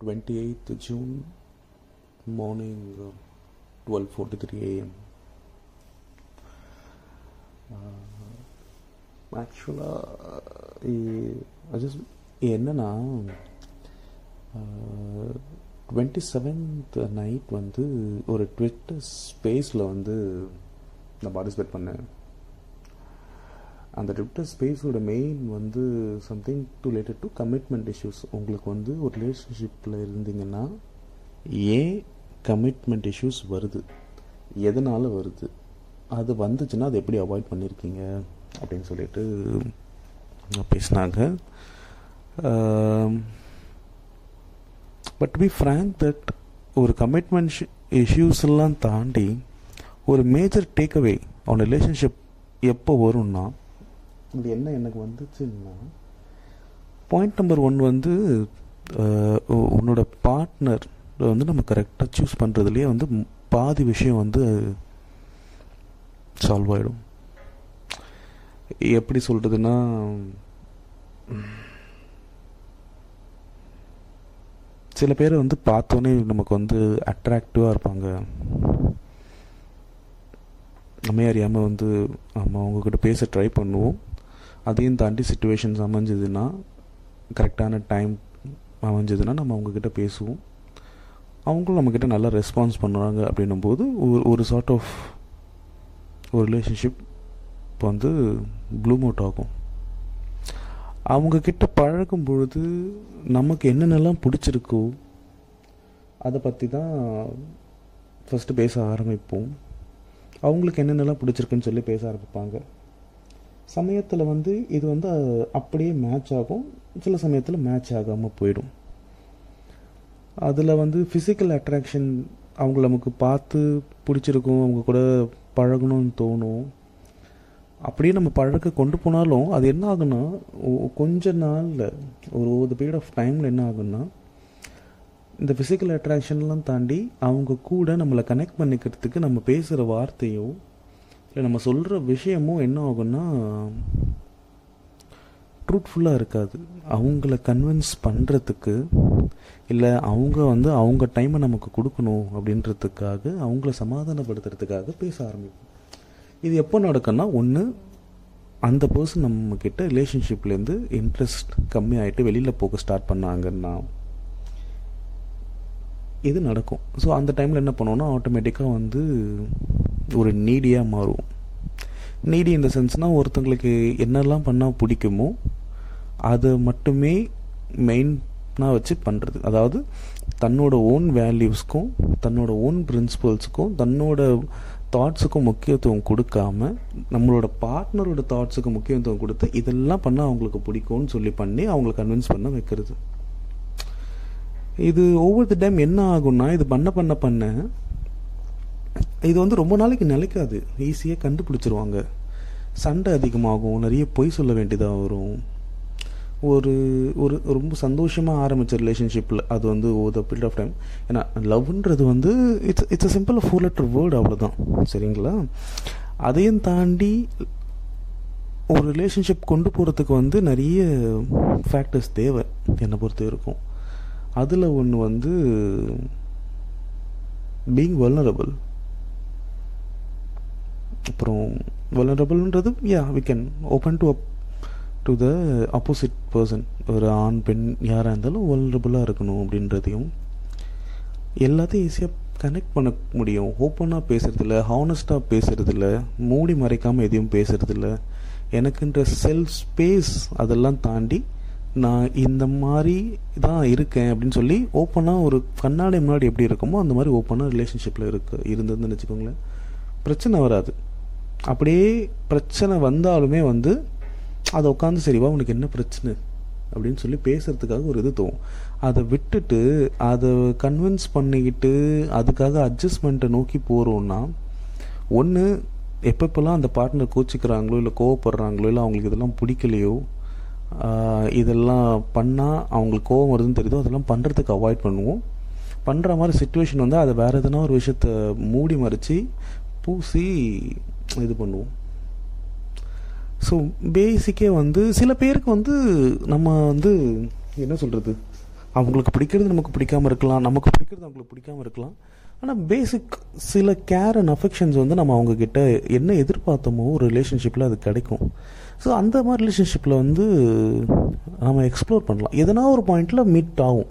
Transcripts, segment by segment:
28th June morning uh, 12:43 a.m. ஆக்சுவலாக just என்னன்னா twenty seventh night வந்து ஒரு ட்விட்டர் ஸ்பேஸில் வந்து நான் பார்ட்டிசிபேட் பண்ணேன் அந்த ட்விட்டர் ஸ்பேஸோட மெயின் வந்து something related to commitment issues உங்களுக்கு வந்து ஒரு ரிலேஷன்ஷிப்பில் இருந்தீங்கன்னா ஏன் கமிட்மெண்ட் இஷ்யூஸ் வருது? எதனால் வருது? அது வந்துச்சுன்னா அதை எப்படி அவாய்ட் பண்ணியிருக்கீங்க அப்படின்னு சொல்லிட்டு பேசினாங்க. பட் பி ஃப்ரேங்க் தட் ஒரு கமிட்மெண்ட் இஷ்யூஸ் எல்லாம் தாண்டி ஒரு மேஜர் டேக்அவே அவன் ரிலேஷன்ஷிப் எப்போ வரும்னா இது என்ன எனக்கு வந்துச்சுன்னா பாயிண்ட் நம்பர் ஒன் வந்து உன்னோட பார்ட்னர் வந்து நம்ம கரெக்டாக சூஸ் பண்ணுறதுலேயே வந்து பாதி விஷயம் வந்து சால்வ் ஆகிடும் எப்படி சொல்கிறதுன்னா சில பேர் வந்து பார்த்தோன்னே நமக்கு வந்து அட்ராக்டிவாக இருப்பாங்க. நம்ம அறியாமல் வந்து நம்ம அவங்கக்கிட்ட பேச ட்ரை பண்ணுவோம். அதையும் தாண்டி சுச்சுவேஷன்ஸ் அமைஞ்சதுன்னா கரெக்டான டைம் அமைஞ்சதுன்னா நம்ம அவங்கக்கிட்ட பேசுவோம். அவங்களும் நம்மக்கிட்ட நல்லா ரெஸ்பான்ஸ் பண்ணுறாங்க அப்படின்னும் போது ஒரு ஒரு சார்ட் ஆஃப் ஒரு ரிலேஷன்ஷிப் இப்போ வந்து ப்ளூம் அவுட் ஆகும். அவங்கக்கிட்ட பழகும் பொழுது நமக்கு என்னென்னலாம் பிடிச்சிருக்கோ அதை பற்றி தான் ஃபஸ்ட்டு பேச ஆரம்பிப்போம். அவங்களுக்கு என்னென்னலாம் பிடிச்சிருக்குன்னு சொல்லி பேச ஆரம்பிப்பாங்க. சமயத்தில் வந்து இது வந்து அப்படியே மேட்ச் ஆகும். சில சமயத்தில் மேட்ச் ஆகாமல் போயிடும். அதில் வந்து ஃபிசிக்கல் அட்ராக்ஷன் அவங்கள நமக்கு பார்த்து பிடிச்சிருக்கும் அவங்க கூட பழகணும்னு தோணும். அப்படியே நம்ம பழக்க கொண்டு போனாலும் அது என்ன ஆகுன்னா கொஞ்ச நாளில் ஒரு ஒரு பீரியட் ஆஃப் டைமில் என்ன ஆகுன்னா இந்த ஃபிசிக்கல் அட்ராக்ஷன்லாம் தாண்டி அவங்க கூட நம்மளை கனெக்ட் பண்ணிக்கிறதுக்கு நம்ம பேசுகிற வார்த்தையோ இல்லை நம்ம சொல்கிற விஷயமும் என்ன ஆகும்னா ட்ரூத்ஃபுல்லாக இருக்காது. அவங்கள கன்வின்ஸ் பண்ணுறதுக்கு இல்லை அவங்க வந்து அவங்க டைமை நமக்கு கொடுக்கணும் அப்படின்றதுக்காக அவங்கள சமாதானப்படுத்துறதுக்காக பேச ஆரம்பிக்கும் இது எப்போ நடக்கும்னா ஒன்று அந்த பர்சன் நம்மக்கிட்ட ரிலேஷன்ஷிப்லேருந்து இன்ட்ரெஸ்ட் கம்மியாகிட்டு வெளியில் போக ஸ்டார்ட் பண்ணாங்கன்னா இது நடக்கும். ஸோ அந்த டைமில் என்ன பண்ணுவோன்னா ஆட்டோமேட்டிக்காக வந்து ஒரு நீடியாக மாறும். நீடி இந்த சென்ஸ்னால் ஒருத்தங்களுக்கு என்னெல்லாம் பண்ணால் பிடிக்குமோ அதை மட்டுமே மெயினாக வச்சு பண்ணுறது அதாவது தன்னோட ஓன் வேல்யூஸ்க்கும் தன்னோட ஓன் பிரின்சிபல்ஸுக்கும் தன்னோட தாட்ஸுக்கும் முக்கியத்துவம் கொடுக்காம நம்மளோட பார்ட்னரோட தாட்ஸுக்கு முக்கியத்துவம் கொடுத்து இதெல்லாம் பண்ணால் அவங்களுக்கு பிடிக்கும்னு சொல்லி பண்ணி அவங்களை கன்வின்ஸ் பண்ண வைக்கிறது. இது ஒவ்வொரு டைம் என்ன ஆகும்னா இது பண்ண பண்ண பண்ண இது வந்து ரொம்ப நாளைக்கு நிலைக்காது. ஈஸியாக கண்டுபிடிச்சிருவாங்க. சண்டை அதிகமாகும். நிறைய பொய் சொல்ல வேண்டியதாக வரும். ஒரு ஒரு ரொம்ப சந்தோஷமாக ஆரம்பித்த ரிலேஷன்ஷிப்பில் அது வந்து over the period of time ஏன்னா லவ்ன்றது வந்து it's it's a simple four letter word அவ்வளோதான் சரிங்களா? அதையும் தாண்டி ஒரு ரிலேஷன்ஷிப் கொண்டு போகிறதுக்கு வந்து நிறைய ஃபேக்டர்ஸ் தேவை. என்னை பொறுத்த இருக்கும் அதில் ஒன்று வந்து பீங் வல்னரபிள் அப்புறம் வல்னரபிள்ன்றது yeah we can open to up to the opposite person ஒரு ஆண் பெண் யாராக இருந்தாலும் வல்னரபுளாக இருக்கணும் அப்படின்றதையும் எல்லாத்தையும் ஈஸியாக கனெக்ட் பண்ண முடியும். ஓப்பனாக பேசுகிறதில்ல ஹானஸ்டாக பேசுகிறதில்ல மூடி மறைக்காமல் எதையும் பேசுகிறதில்ல எனக்குன்ற செல்ஃப் ஸ்பேஸ் அதெல்லாம் தாண்டி நான் இந்த மாதிரி தான் இருக்கேன் அப்படின்னு சொல்லி ஓப்பனாக ஒரு கண்ணாடி முன்னாடி எப்படி இருக்குமோ அந்த மாதிரி ஓப்பனாக ரிலேஷன்ஷிப்பில் இருக்கு இருந்ததுன்னு வச்சுக்கோங்களேன் பிரச்சனை வராது. அப்படியே பிரச்சனை வந்தாலுமே வந்து அதை உட்காந்து சரிவா உனக்கு என்ன பிரச்சனை? அப்படின்னு சொல்லி பேசுறதுக்காக ஒரு இது தோணும். அதை விட்டுட்டு அதை கன்வின்ஸ் பண்ணிக்கிட்டு அதுக்காக அட்ஜஸ்ட்மெண்ட்டை நோக்கி போகிறோன்னா ஒன்று எப்பப்பெல்லாம் அந்த பார்ட்னர் கோச்சிக்கிறாங்களோ இல்லை கோவப்படுறாங்களோ இல்லை அவங்களுக்கு இதெல்லாம் பிடிக்கலையோ இதெல்லாம் பண்ணால் அவங்களுக்கு கோவம் வருதுன்னு தெரியுதோ அதெல்லாம் பண்ணுறதுக்கு அவாய்ட் பண்ணுவோம். பண்ணுற மாதிரி சுச்சுவேஷன் வந்து அதை வேறு எதனா ஒரு விஷயத்த மூடி மறைச்சி பூசி இது பண்ணுவோம். ஸோ பேசிக்கே வந்து சில பேருக்கு வந்து நம்ம வந்து என்ன சொல்கிறது அவங்களுக்கு பிடிக்கிறது நமக்கு பிடிக்காம இருக்கலாம் நமக்கு பிடிக்கிறது அவங்களுக்கு பிடிக்காம இருக்கலாம். ஆனால் பேசிக் சில கேர் அண்ட் அஃபெக்ஷன்ஸ் வந்து நம்ம அவங்கக்கிட்ட என்ன எதிர்பார்த்தோமோ ஒரு ரிலேஷன்ஷிப்பில் அது கிடைக்கும். ஸோ அந்த மாதிரி ரிலேஷன்ஷிப்பில் வந்து நம்ம எக்ஸ்ப்ளோர் பண்ணலாம். எதனா ஒரு பாயிண்டில் மீட் ஆகும்.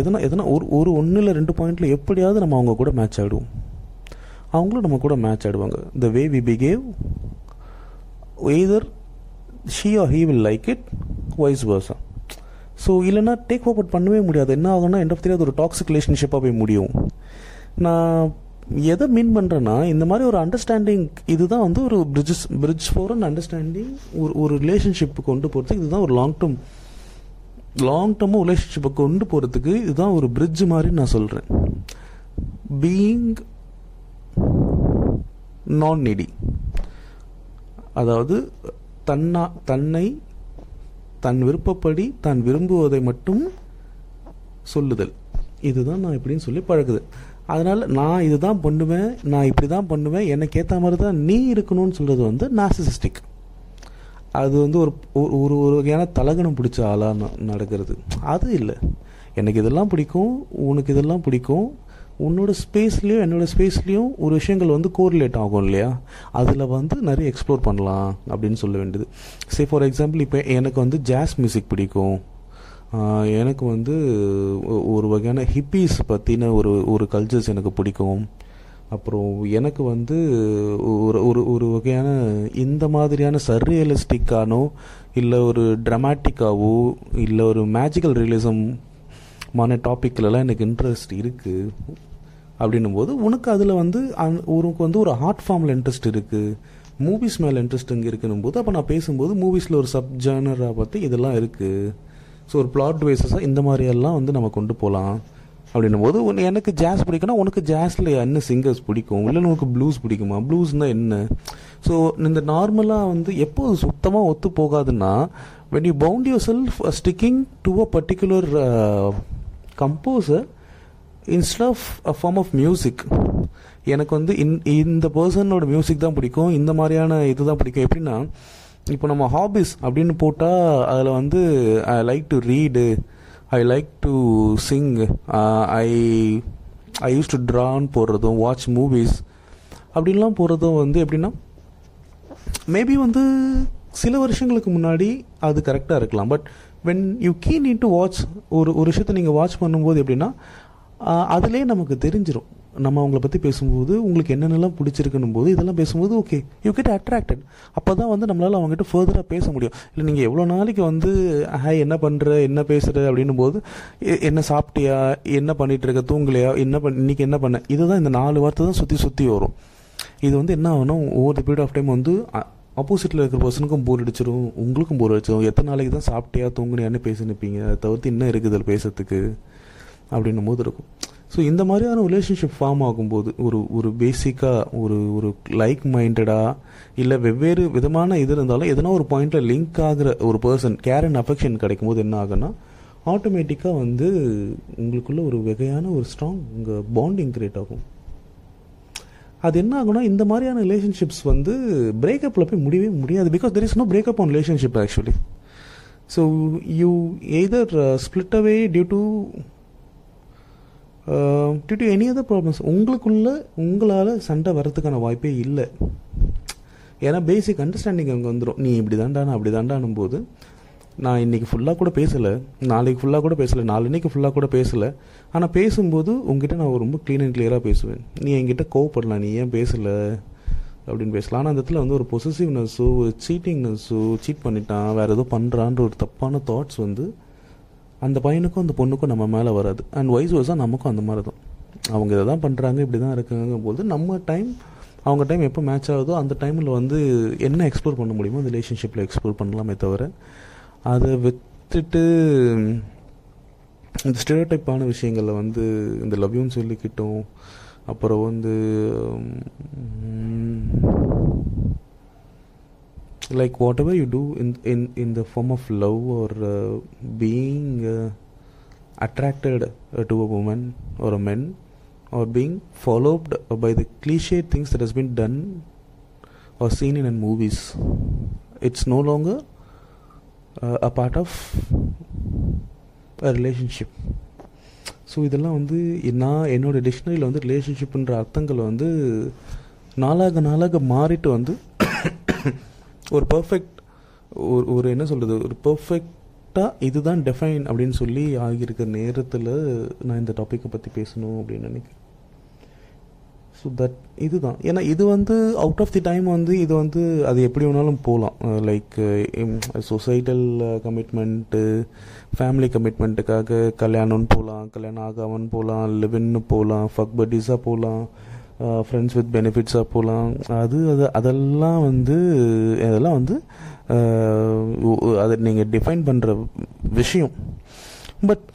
எதனா எதனா ஒரு ஒரு ஒன்றில் ரெண்டு பாயிண்டில் எப்படியாவது நம்ம அவங்க கூட மேட்ச் ஆகிடுவோம் அவங்களும் நம்ம கூட மேட்ச் ஆடுவாங்க. The way we behave either she or he will like it vice versa so இல்லைன்னா டேக் ஓவர் பண்ணவே முடியாது. என்ன ஆகும்னா எண்ட் ஆஃப் தெரியாது ஒரு டாக்ஸிக் ரிலேஷன்ஷிப்பாக போய் முடியும். நான் எதை மீன் பண்ணுறேன்னா இந்த மாதிரி ஒரு அண்டர்ஸ்டாண்டிங் இதுதான் வந்து ஒரு bridges bridge for and understanding ஒரு ஒரு ரிலேஷன்ஷிப் கொண்டு போகிறதுக்கு இதுதான் ஒரு லாங் டேர்ம் லாங் டேர்மாக ரிலேஷன்ஷிப்பை கொண்டு போகிறதுக்கு இதுதான் ஒரு பிரிட்ஜ் மாதிரி நான் சொல்கிறேன் பீயிங் நான் நீடி அதாவது தன்னா தன்னை தன் விருப்பப்படி தான் விரும்புவதை மட்டும் சொல்லுதல். இதுதான் நான் இப்படின்னு சொல்லி பழகுது. அதனால் நான் இதுதான் பண்ணுவேன் நான் இப்படி தான் பண்ணுவேன் எனக்கு ஏற்ற மாதிரி தான் நீ இருக்கணும்னு சொல்கிறது வந்து நாசிசிஸ்டிக் அது வந்து ஒரு ஒரு ஒரு ஒரு வகையான தலகணம் பிடிச்ச ஆளாக நடக்கிறது. அது இல்லை. எனக்கு இதெல்லாம் பிடிக்கும் உனக்கு இதெல்லாம் பிடிக்கும் உன்னோட ஸ்பேஸ்லேயும் என்னோட ஸ்பேஸ்லேயும் ஒரு விஷயங்கள் வந்து கோரிலேட் ஆகும் இல்லையா? அதில் வந்து நிறைய எக்ஸ்ப்ளோர் பண்ணலாம் அப்படின்னு சொல்ல வேண்டியது. சே ஃபார் எக்ஸாம்பிள் இப்போ எனக்கு வந்து ஜாஸ் மியூசிக் பிடிக்கும். எனக்கு வந்து ஒரு வகையான ஹிப்பீஸ் பற்றின ஒரு ஒரு கல்ச்சர்ஸ் எனக்கு பிடிக்கும். அப்புறம் எனக்கு வந்து ஒரு ஒரு ஒரு வகையான இந்த மாதிரியான சர்ரியலிஸ்டிக்கானோ இல்லை ஒரு ட்ரமாட்டிக்காவோ இல்லை ஒரு மேஜிக்கல் ரியலிசம் மான டாப்பிக்லலாம் எனக்கு இன்ட்ரெஸ்ட் இருக்குது அப்படின்னும் போது உனக்கு அதில் வந்து உனக்கு வந்து ஒரு ஆர்ட் ஃபார்மில் இன்ட்ரெஸ்ட் இருக்குது மூவிஸ் மேலே இன்ட்ரெஸ்ட் இங்கே இருக்குன்னும் போது அப்போ நான் பேசும்போது மூவிஸில் ஒரு சப் ஜேனராக பார்த்து இதெல்லாம் இருக்குது ஸோ ஒரு பிளாட் பேஸஸாக இந்த மாதிரியெல்லாம் வந்து நம்ம கொண்டு போகலாம் அப்படின்னும் போது எனக்கு ஜாஸ் பிடிக்கும்னா உனக்கு ஜாஸில் என்ன சிங்கர்ஸ் பிடிக்கும்? இல்லை உனக்கு ப்ளூஸ் பிடிக்குமா? ப்ளூஸ்னால் என்ன? ஸோ இந்த நார்மலாக வந்து எப்போ சுத்தமாக ஒத்து போகாதுன்னா when you bound yourself sticking to a particular composer instead of a form of music எனக்கு வந்து இன் இந்த பர்சனோட மியூசிக் தான் பிடிக்கும். இந்த மாதிரியான இது தான் பிடிக்கும். எப்படின்னா இப்போ நம்ம ஹாபிஸ் அப்படின்னு போட்டால் அதில் வந்து I like to read I like to sing I I used to ட்ரான்னு போடுறதும் வாட்ச் மூவிஸ் அப்படின்லாம் போடுறதும் வந்து எப்படின்னா மேபி வந்து சில வருஷங்களுக்கு முன்னாடி அது கரெக்டாக இருக்கலாம். But when you key need to watch ஒரு ஒரு விஷயத்தை நீங்கள் வாட்ச் பண்ணும்போது எப்படின்னா அதிலே நமக்கு தெரிஞ்சிடும் நம்ம அவங்கள பற்றி பேசும்போது உங்களுக்கு என்னென்னலாம் பிடிச்சிருக்குன்னும் போது இதெல்லாம் பேசும்போது ஓகே யூ கெட் அட்ராக்டட் அப்போ தான் வந்து நம்மளால் அவங்ககிட்ட ஃபர்தராக பேச முடியும். இல்லை நீங்கள் எவ்வளோ நாளைக்கு வந்து ஹாய் என்ன பண்ணுற என்ன பேசுகிற அப்படின்னும் போது என்ன சாப்பிட்டியா? என்ன பண்ணிகிட்டு இருக்க? தூங்கலையா? என்ன பண்ண இன்றைக்கி என்ன பண்ண? இதுதான் இந்த நாலு வார்த்தை தான் சுற்றி சுற்றி வரும். இது வந்து என்ன ஆகணும்? ஓவர் பீரியட் ஆஃப் டைம் வந்து ஆப்போசிட்டில் இருக்கிற பர்சனுக்கும் போர் அடிச்சிடும் உங்களுக்கும் போர் அடிச்சிடும் எத்தனை நாளைக்கு தான் சாப்பிட்டியா தூங்குனியான்னு பேசி நிற்பீங்க அதை தவிர்த்து என்ன இருக்குது அதில் பேசுறதுக்கு. அப்படின்னும் போது இருக்கும். ஸோ இந்த மாதிரியான ரிலேஷன்ஷிப் ஃபார்ம் ஆகும்போது ஒரு ஒரு பேசிக்காக ஒரு ஒரு லைக் மைண்டடாக இல்லை வெவ்வேறு விதமான இது இருந்தாலும் எதனா ஒரு பாயிண்டில் லிங்க் ஆகிற ஒரு பர்சன் கேர் அண்ட் அஃபெக்ஷன் கிடைக்கும் போது என்ன ஆகுன்னா ஆட்டோமேட்டிக்காக வந்து உங்களுக்குள்ள ஒரு வகையான ஒரு ஸ்ட்ராங் உங்கள் பாண்டிங் கிரியேட் ஆகும். அது என்ன ஆகும்னா இந்த மாதிரியான ரிலேஷன்ஷிப்ஸ் வந்து பிரேக்கப்பில் போய் முடியவே முடியாது. Because there is no breakup on relationship actually so you either split away due to due to any other problems உங்களுக்குள்ள உங்களால் சண்டை வர்றதுக்கான வாய்ப்பே இல்லை. ஏன்னா பேசிக் அண்டர்ஸ்டாண்டிங் அங்கே வந்துடும் நீ இப்படி தாண்டா நான் அப்படி தாண்டானும் போது நான் இன்றைக்கி ஃபுல்லாக கூட பேசலை. நாளைக்கு ஃபுல்லாக கூட பேசலை. நாளன்னைக்கு ஃபுல்லாக கூட பேசலை. ஆனால் பேசும்போது உங்ககிட்ட நான் ரொம்ப க்ளீன் அண்ட் கிளியராக பேசுவேன். நீ என்கிட்ட கோவப்படலாம். நீ ஏன் பேசலை? அப்படின்னு பேசலாம். ஆனால் அந்த இடத்துல வந்து ஒரு பொசிசிவ்னஸ்ஸோ ஒரு சீட்டிங்னஸ்ஸோ சீட் பண்ணிட்டான். வேறு ஏதோ பண்ணுறான்ற ஒரு தப்பான தாட்ஸ் வந்து அந்த பையனுக்கும் அந்த பொண்ணுக்கும் நம்ம மேலே வராது. அண்ட் வைஸ் வர்ஸாக நமக்கும் அந்த மாதிரி தான் அவங்க இதை தான் பண்ணுறாங்க இப்படி தான் இருக்காங்க போது நம்ம டைம் அவங்க டைம் எப்போ மேட்ச் ஆகுதோ அந்த டைமில் வந்து என்ன எக்ஸ்ப்ளோர் பண்ண முடியுமோ அந்த ரிலேஷன்ஷிப்பில் எக்ஸ்ப்ளோர் பண்ணலாமே தவிர அதை விற்றுட்டு இந்த ஸ்டெரியோடைப்பான விஷயங்களில் வந்து இந்த லவ்யூன்னு சொல்லிக்கிட்டோம் அப்புறம் வந்து like whatever you do in in in the form of love or uh, being uh, attracted uh, to a woman or a man or being followed by the cliche things that has been done or seen in, in movies it's no longer uh, a part of relationship so இதெல்லாம் வந்து நான் என்னோடய டிக்ஷனரியில் வந்து ரிலேஷன்ஷிப்புன்ற அர்த்தங்களை வந்து நாளாக நாளாக மாறிட்டு வந்து ஒரு பர்ஃபெக்ட் ஒரு ஒரு என்ன சொல்கிறது ஒரு பர்ஃபெக்டாக இதுதான் டெஃபைன் அப்படின்னு சொல்லி ஆகியிருக்க நேரத்தில் நான் இந்த டாப்பிக்கை பற்றி பேசணும் அப்படின்னு நினைக்கிறேன். ஸோ தட் இதுதான். ஏன்னா இது வந்து அவுட் ஆஃப் தி டைம் வந்து இது வந்து அது எப்படி வேணாலும் போகலாம் லைக் சொசைட்டல் கமிட்மெண்ட்டு ஃபேமிலி கமிட்மெண்ட்டுக்காக கல்யாணம்னு போகலாம் கல்யாணம் ஆகாமன்னு போகலாம் லிவின்னு போகலாம் ஃபக் பட்டிஸாக போகலாம் ஃப்ரெண்ட்ஸ் வித் பெனிஃபிட்ஸாக போகலாம் அது அது அதெல்லாம் வந்து அதெல்லாம் வந்து அதை நீங்கள் டிஃபைன் பண்ணுற விஷயம். பட்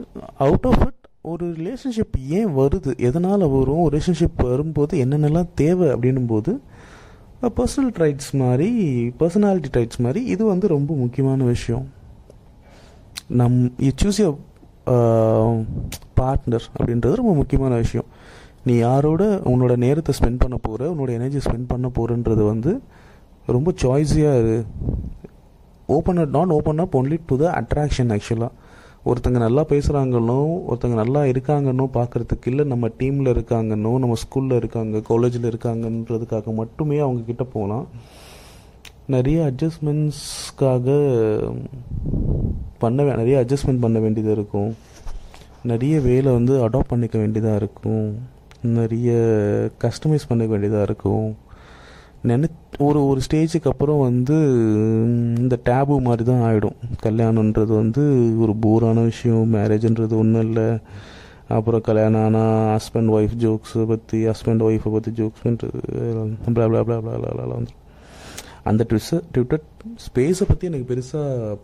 அவுட் ஆஃப் இட் ஒரு ரிலேஷன்ஷிப் ஏன் வருது? எதனால் வரும்? ஒரு ரிலேஷன்ஷிப் வரும்போது என்னென்னலாம் தேவை அப்படின்னும் போது பர்சனல் ட்ரைட்ஸ் மாதிரி பர்சனாலிட்டி ட்ரைட்ஸ் மாதிரி இது வந்து ரொம்ப முக்கியமான விஷயம். நம் யூ சூஸ் யர் பார்ட்னர் அப்படின்றது ரொம்ப முக்கியமான விஷயம். நீ யாரோட உன்னோட நேரத்தை ஸ்பெண்ட் பண்ண போகிற உன்னோட எனர்ஜி ஸ்பெண்ட் பண்ண போகிறன்றது வந்து ரொம்ப சாய்ஸியாக இரு. Open not open up only to the attraction ஆக்சுவலாக ஒருத்தங்க நல்லா பேசுகிறாங்கன்னோ ஒருத்தங்க நல்லா இருக்காங்கன்னோ பார்க்குறதுக்கு இல்லை நம்ம டீமில் இருக்காங்கன்னோ நம்ம ஸ்கூலில் இருக்காங்க காலேஜில் இருக்காங்கன்றதுக்காக மட்டுமே அவங்க கிட்ட போகலாம் நிறைய அட்ஜஸ்ட்மெண்ட்ஸ்க்காக பண்ண நிறைய அட்ஜஸ்ட்மெண்ட் பண்ண வேண்டியது இருக்கும். நிறைய வேலை வந்து அடாப்ட் பண்ணிக்க வேண்டியதாக இருக்கும். நிறைய கஸ்டமைஸ் பண்ண வேண்டியதாக இருக்கும். நினை ஒரு ஒரு ஸ்டேஜுக்கு அப்புறம் வந்து இந்த டேபு மாதிரி தான் ஆகிடும் கல்யாணன்றது வந்து ஒரு போரான விஷயம் மேரேஜ்ன்றது ஒன்றும் இல்லை. அப்புறம் கல்யாணம் ஆனால் ஹஸ்பண்ட் ஒய்ஃப் ஜோக்ஸை பற்றி ஹஸ்பண்ட் ஒய்ஃபை பற்றி ஜோக்ஸ்ன்றது பண்ணுறது வந்துடும் அந்த ட்விஸ்ஸை ட்விட்டர் ஸ்பேஸை பற்றி எனக்கு பெருசாக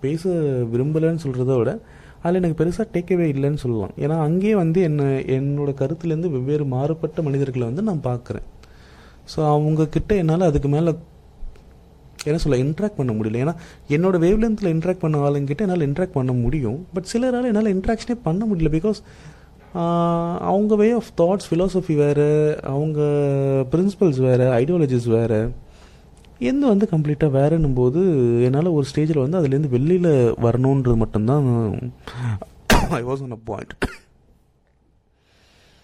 பேச விரும்பலைன்னு சொல்கிறத விட அதில் எனக்கு பெருசாக டேக்கவே இல்லைன்னு சொல்லலாம். ஏன்னா அங்கேயே வந்து என்ன என்னோடய கருத்துலேருந்து வெவ்வேறு மாறுபட்ட மனிதர்களை வந்து நான் பார்க்குறேன். ஸோ அவங்கக்கிட்ட என்னால் அதுக்கு மேலே என்ன சொல்ல இன்ட்ராக்ட் பண்ண முடியல. ஏன்னா என்னோட வேவ்லென்த்தில் இன்ட்ராக்ட் பண்ண ஆளுங்கிட்ட என்னால் இன்ட்ராக்ட் பண்ண முடியும். பட் சிலரால் என்னால் இன்ட்ராக்ஷனே பண்ண முடியல பிகாஸ் அவங்க வே ஆஃப் தாட்ஸ் ஃபிலாசபி வேறு அவங்க பிரின்சிபல்ஸ் வேறு ஐடியாலஜிஸ் வேறு எந்த வந்து கம்ப்ளீட்டாக வேறுன்னும் போது என்னால் ஒரு ஸ்டேஜில் வந்து அதுலேருந்து வெளியில் வரணுன்றது மட்டும்தான் I was on a point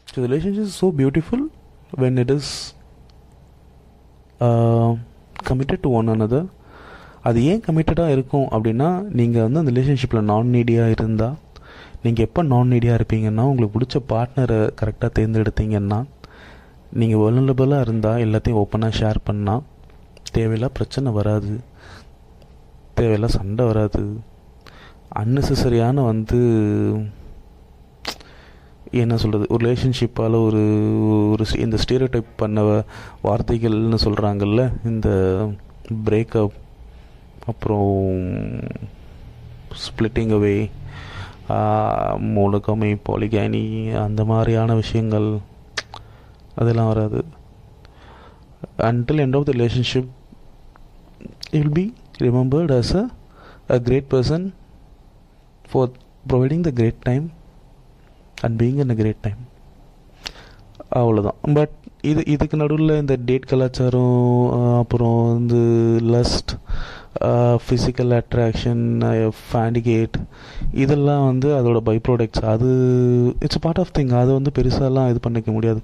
so relationship is so beautiful when it is committed to one another அது ஏன் கமிட்டடாக இருக்கும் அப்படின்னா நீங்கள் வந்து அந்த ரிலேஷன்ஷிப்பில் நான் நீடியாக இருந்தால் நீங்கள் எப்போ நான் நீடியாக இருப்பீங்கன்னா உங்களுக்கு பிடிச்ச பார்ட்னரை கரெக்டாக தேர்ந்தெடுத்தீங்கன்னா நீங்கள் வல்னரபுளாக இருந்தால் எல்லாத்தையும் ஓப்பனாக ஷேர் பண்ணால் தேவையில்லா பிரச்சனை வராது. தேவையில்லா சண்டை வராது. அன்னெசரியான வந்து என்ன சொல்கிறது ஒரு ரிலேஷன்ஷிப்பால் ஒரு ஒரு இந்த ஸ்டீரியோடைப் பண்ண வார்த்தைகள்னு சொல்கிறாங்கல்ல இந்த பிரேக்கப் அப்புறம் ஸ்பிளிட்டிங் அவே மூலகமை பாலிகானி அந்த மாதிரியான விஷயங்கள் அதெல்லாம் வராது. Until end of the relationship you will be remembered as a, a great person for providing the great time and being in a great time அவ்வளோதான் பட் இது இதுக்கு நடுவில் இந்த டேட் கலாச்சாரம் அப்புறம் வந்து லஸ்ட் ஃபிசிக்கல் அட்ராக்ஷன் ஃபேண்டிகேட் இதெல்லாம் வந்து அதோட பை ப்ராடக்ட்ஸ் அது இட்ஸ் பார்ட் ஆஃப் திங் அதை வந்து பெருசாலாம் இது பண்ணிக்க முடியாது.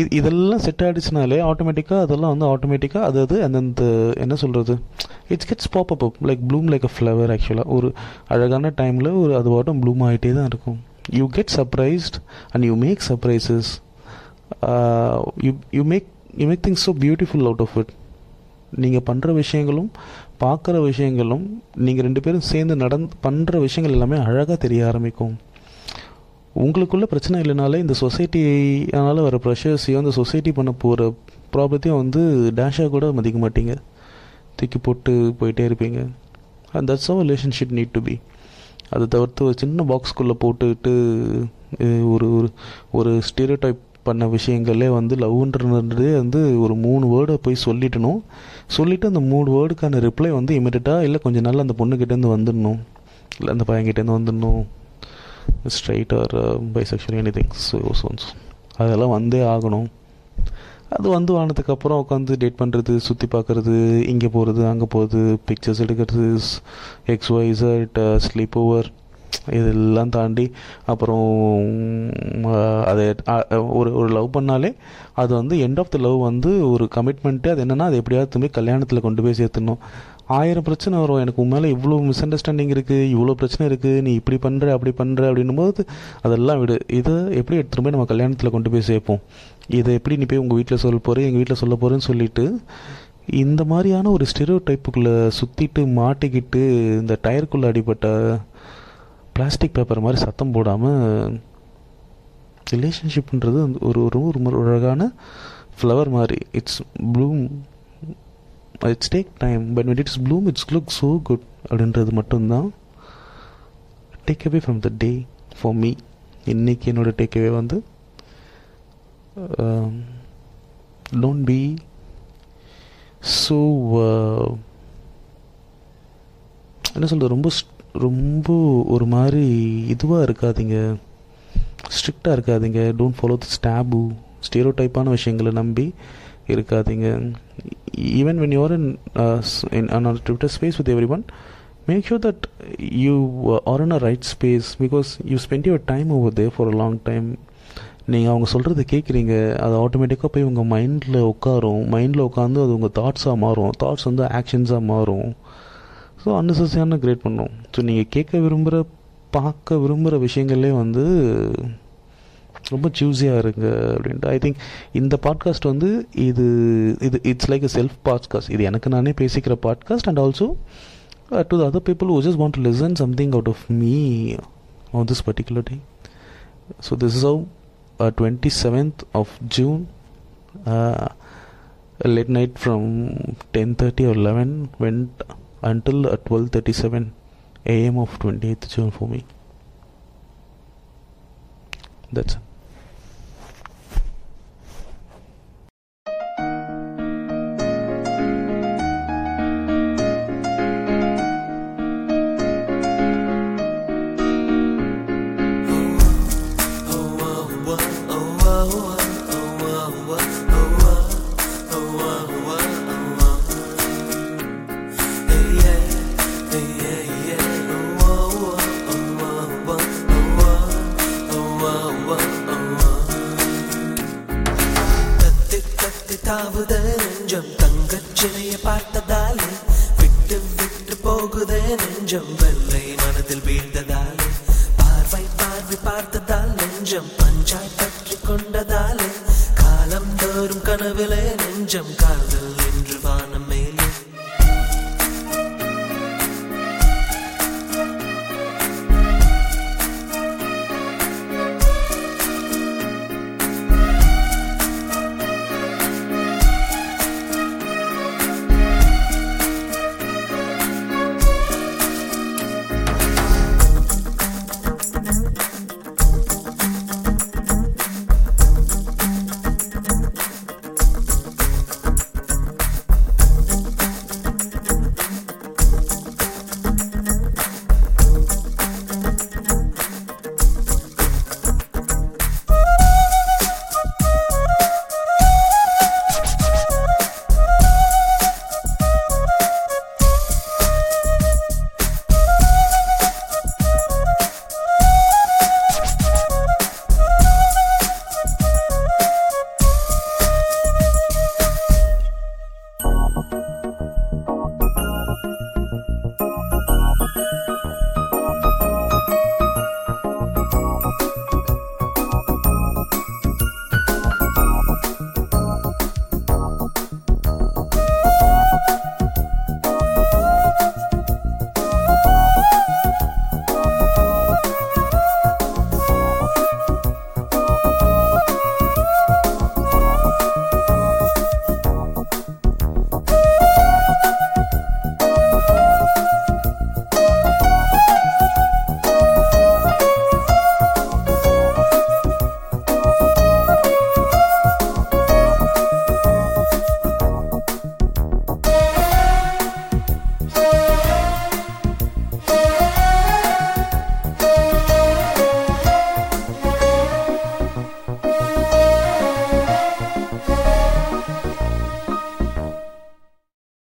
இது இதெல்லாம் செட் ஆகிடுச்சுனாலே ஆட்டோமேட்டிக்காக அதெல்லாம் வந்து ஆட்டோமேட்டிக்காக அது அது அந்தந்த என்ன சொல்கிறது it's gets pop up like bloom like a flower ஆக்சுவலாக ஒரு அழகான டைமில் ஒரு அது வாட்டம் ப்ளூம் ஆகிட்டே தான் இருக்கும். You get surprised and you make surprises you you make you make things so beautiful out of it நீங்கள் பண்ணுற விஷயங்களும் பார்க்குற விஷயங்களும் நீங்கள் ரெண்டு பேரும் சேர்ந்து நடந்து பண்ணுற விஷயங்கள் எல்லாமே அழகாக தெரிய ஆரம்பிக்கும். உங்களுக்குள்ள பிரச்சனை இல்லைனாலே இந்த சொசைட்டியால் வர ப்ரெஷர்ஸையும் இந்த சொசைட்டி பண்ண போகிற ப்ராப்ளத்தையும் வந்து டேஷாக கூட மதிக்க மாட்டீங்க. தூக்கி போட்டு போயிட்டே இருப்பீங்க. And that's our relationship need to be அதை தவிர்த்து ஒரு சின்ன பாக்ஸ்குள்ளே போட்டுக்கிட்டு ஒரு ஒரு ஒரு ஸ்டீரியோ டைப் பண்ண விஷயங்களே வந்து லவ்ன்றதே வந்து ஒரு மூணு வேர்டை போய் சொல்லிட்டணும். சொல்லிவிட்டு அந்த மூணு வேர்டுக்கான ரிப்ளை வந்து இமீடியட்டாக இல்லை கொஞ்சம் நாள் அந்த பொண்ணுக்கிட்டேருந்து வந்துடணும். இல்லை அந்த பையன்கிட்டேருந்து வந்துடணும். Straight or bisexual anything so சோன்ஸ் அதெல்லாம் வந்தே ஆகணும். அது வந்து ஆனதுக்கப்புறம் உட்காந்து டேட் பண்ணுறது சுற்றி பார்க்குறது இங்கே போகிறது அங்கே போகிறது பிக்சர்ஸ் எடுக்கிறது எக்ஸ் ஒய் ஸ்லீப் ஓவர் இதெல்லாம் தாண்டி அப்புறம் அதை ஒரு ஒரு லவ் பண்ணாலே அது வந்து எண்ட் ஆஃப் த லவ் வந்து ஒரு கமிட்மெண்ட்டு அது என்னென்னா அது எப்படியாவது திரும்பி கல்யாணத்தில் கொண்டு போய் சேர்த்துணும் ஆயிரம் பிரச்சனை வரும். எனக்கு உன் மேலே இவ்வளோ மிஸ் அண்டர்ஸ்டாண்டிங் இருக்குது இவ்வளோ பிரச்சனை இருக்குது நீ இப்படி பண்ணுற அப்படி பண்ணுற அப்படின்னும் போது அதெல்லாம் விடு. இதை எப்படி எடுத்துகிட்டு போய் நம்ம கல்யாணத்தில் கொண்டு போய் சேர்ப்போம்? இதை எப்படி நீ போய் உங்கள் வீட்டில் சொல்ல போகிற எங்கள் வீட்டில் சொல்ல போகிறேன்னு சொல்லிவிட்டு இந்த மாதிரியான ஒரு ஸ்டெரியோ டைப்புக்குள்ளே சுற்றிட்டு மாட்டிக்கிட்டு இந்த டயருக்குள்ளே அடிபட்ட பிளாஸ்டிக் பேப்பர் மாதிரி சத்தம் போடாமல் ரிலேஷன்ஷிப்ன்றது வந்து ஒரு ஒரு ஒரு அழகான ஃப்ளவர் மாதிரி. It's bloom it's take time but when it's bloom it's look so good அப்படின்றது மட்டும்தான் take away from the day for me இன்னைக்கு என்னோட டேக் அவே வந்து டோன்ட் பி ஸோ என்ன சொல்கிறது ரொம்ப ரொம்ப ஒரு மாதிரி இதுவாக இருக்காதீங்க. ஸ்ட்ரிக்டாக இருக்காதீங்க. டோன்ட் ஃபாலோ தி ஸ்டாபு ஸ்டீரோ டைப்பான விஷயங்களை நம்பி இருக்காதீங்க. Even when you're in in Twitter space with everyone make sure that you are in a right space because you spend your time over there for a long time நீங்கள் அவங்க சொல்கிறத கேட்குறீங்க அது ஆட்டோமேட்டிக்காக போய் உங்கள் மைண்டில் உட்காரும். மைண்டில் உட்காந்து அது உங்கள் தாட்ஸாக மாறும். தாட்ஸ் வந்து ஆக்ஷன்ஸாக மாறும். ஸோ அன்னெசரியான கிரியேட் பண்ணும். ஸோ நீங்கள் கேட்க விரும்புகிற பார்க்க விரும்புகிற விஷயங்களே வந்து ரொம்ப சூஸியாக இருங்க அப்படின்ட்டு. ஐ திங்க் இந்த பாட்காஸ்ட் வந்து இது இது it's like a self podcast இது எனக்கு நானே பேசிக்கிற podcast and also to the other people who just want to listen something out of me on this particular day. So this is how uh, 27th of June uh, late night from 10:30 or 11 went until uh, 12:37 a.m. of 28th June for me. That's தாவுத நெஞ்சம் தங்கச் சிலைய பார்த்ததாலே விட்டு விட்டு போகுதே நெஞ்சம்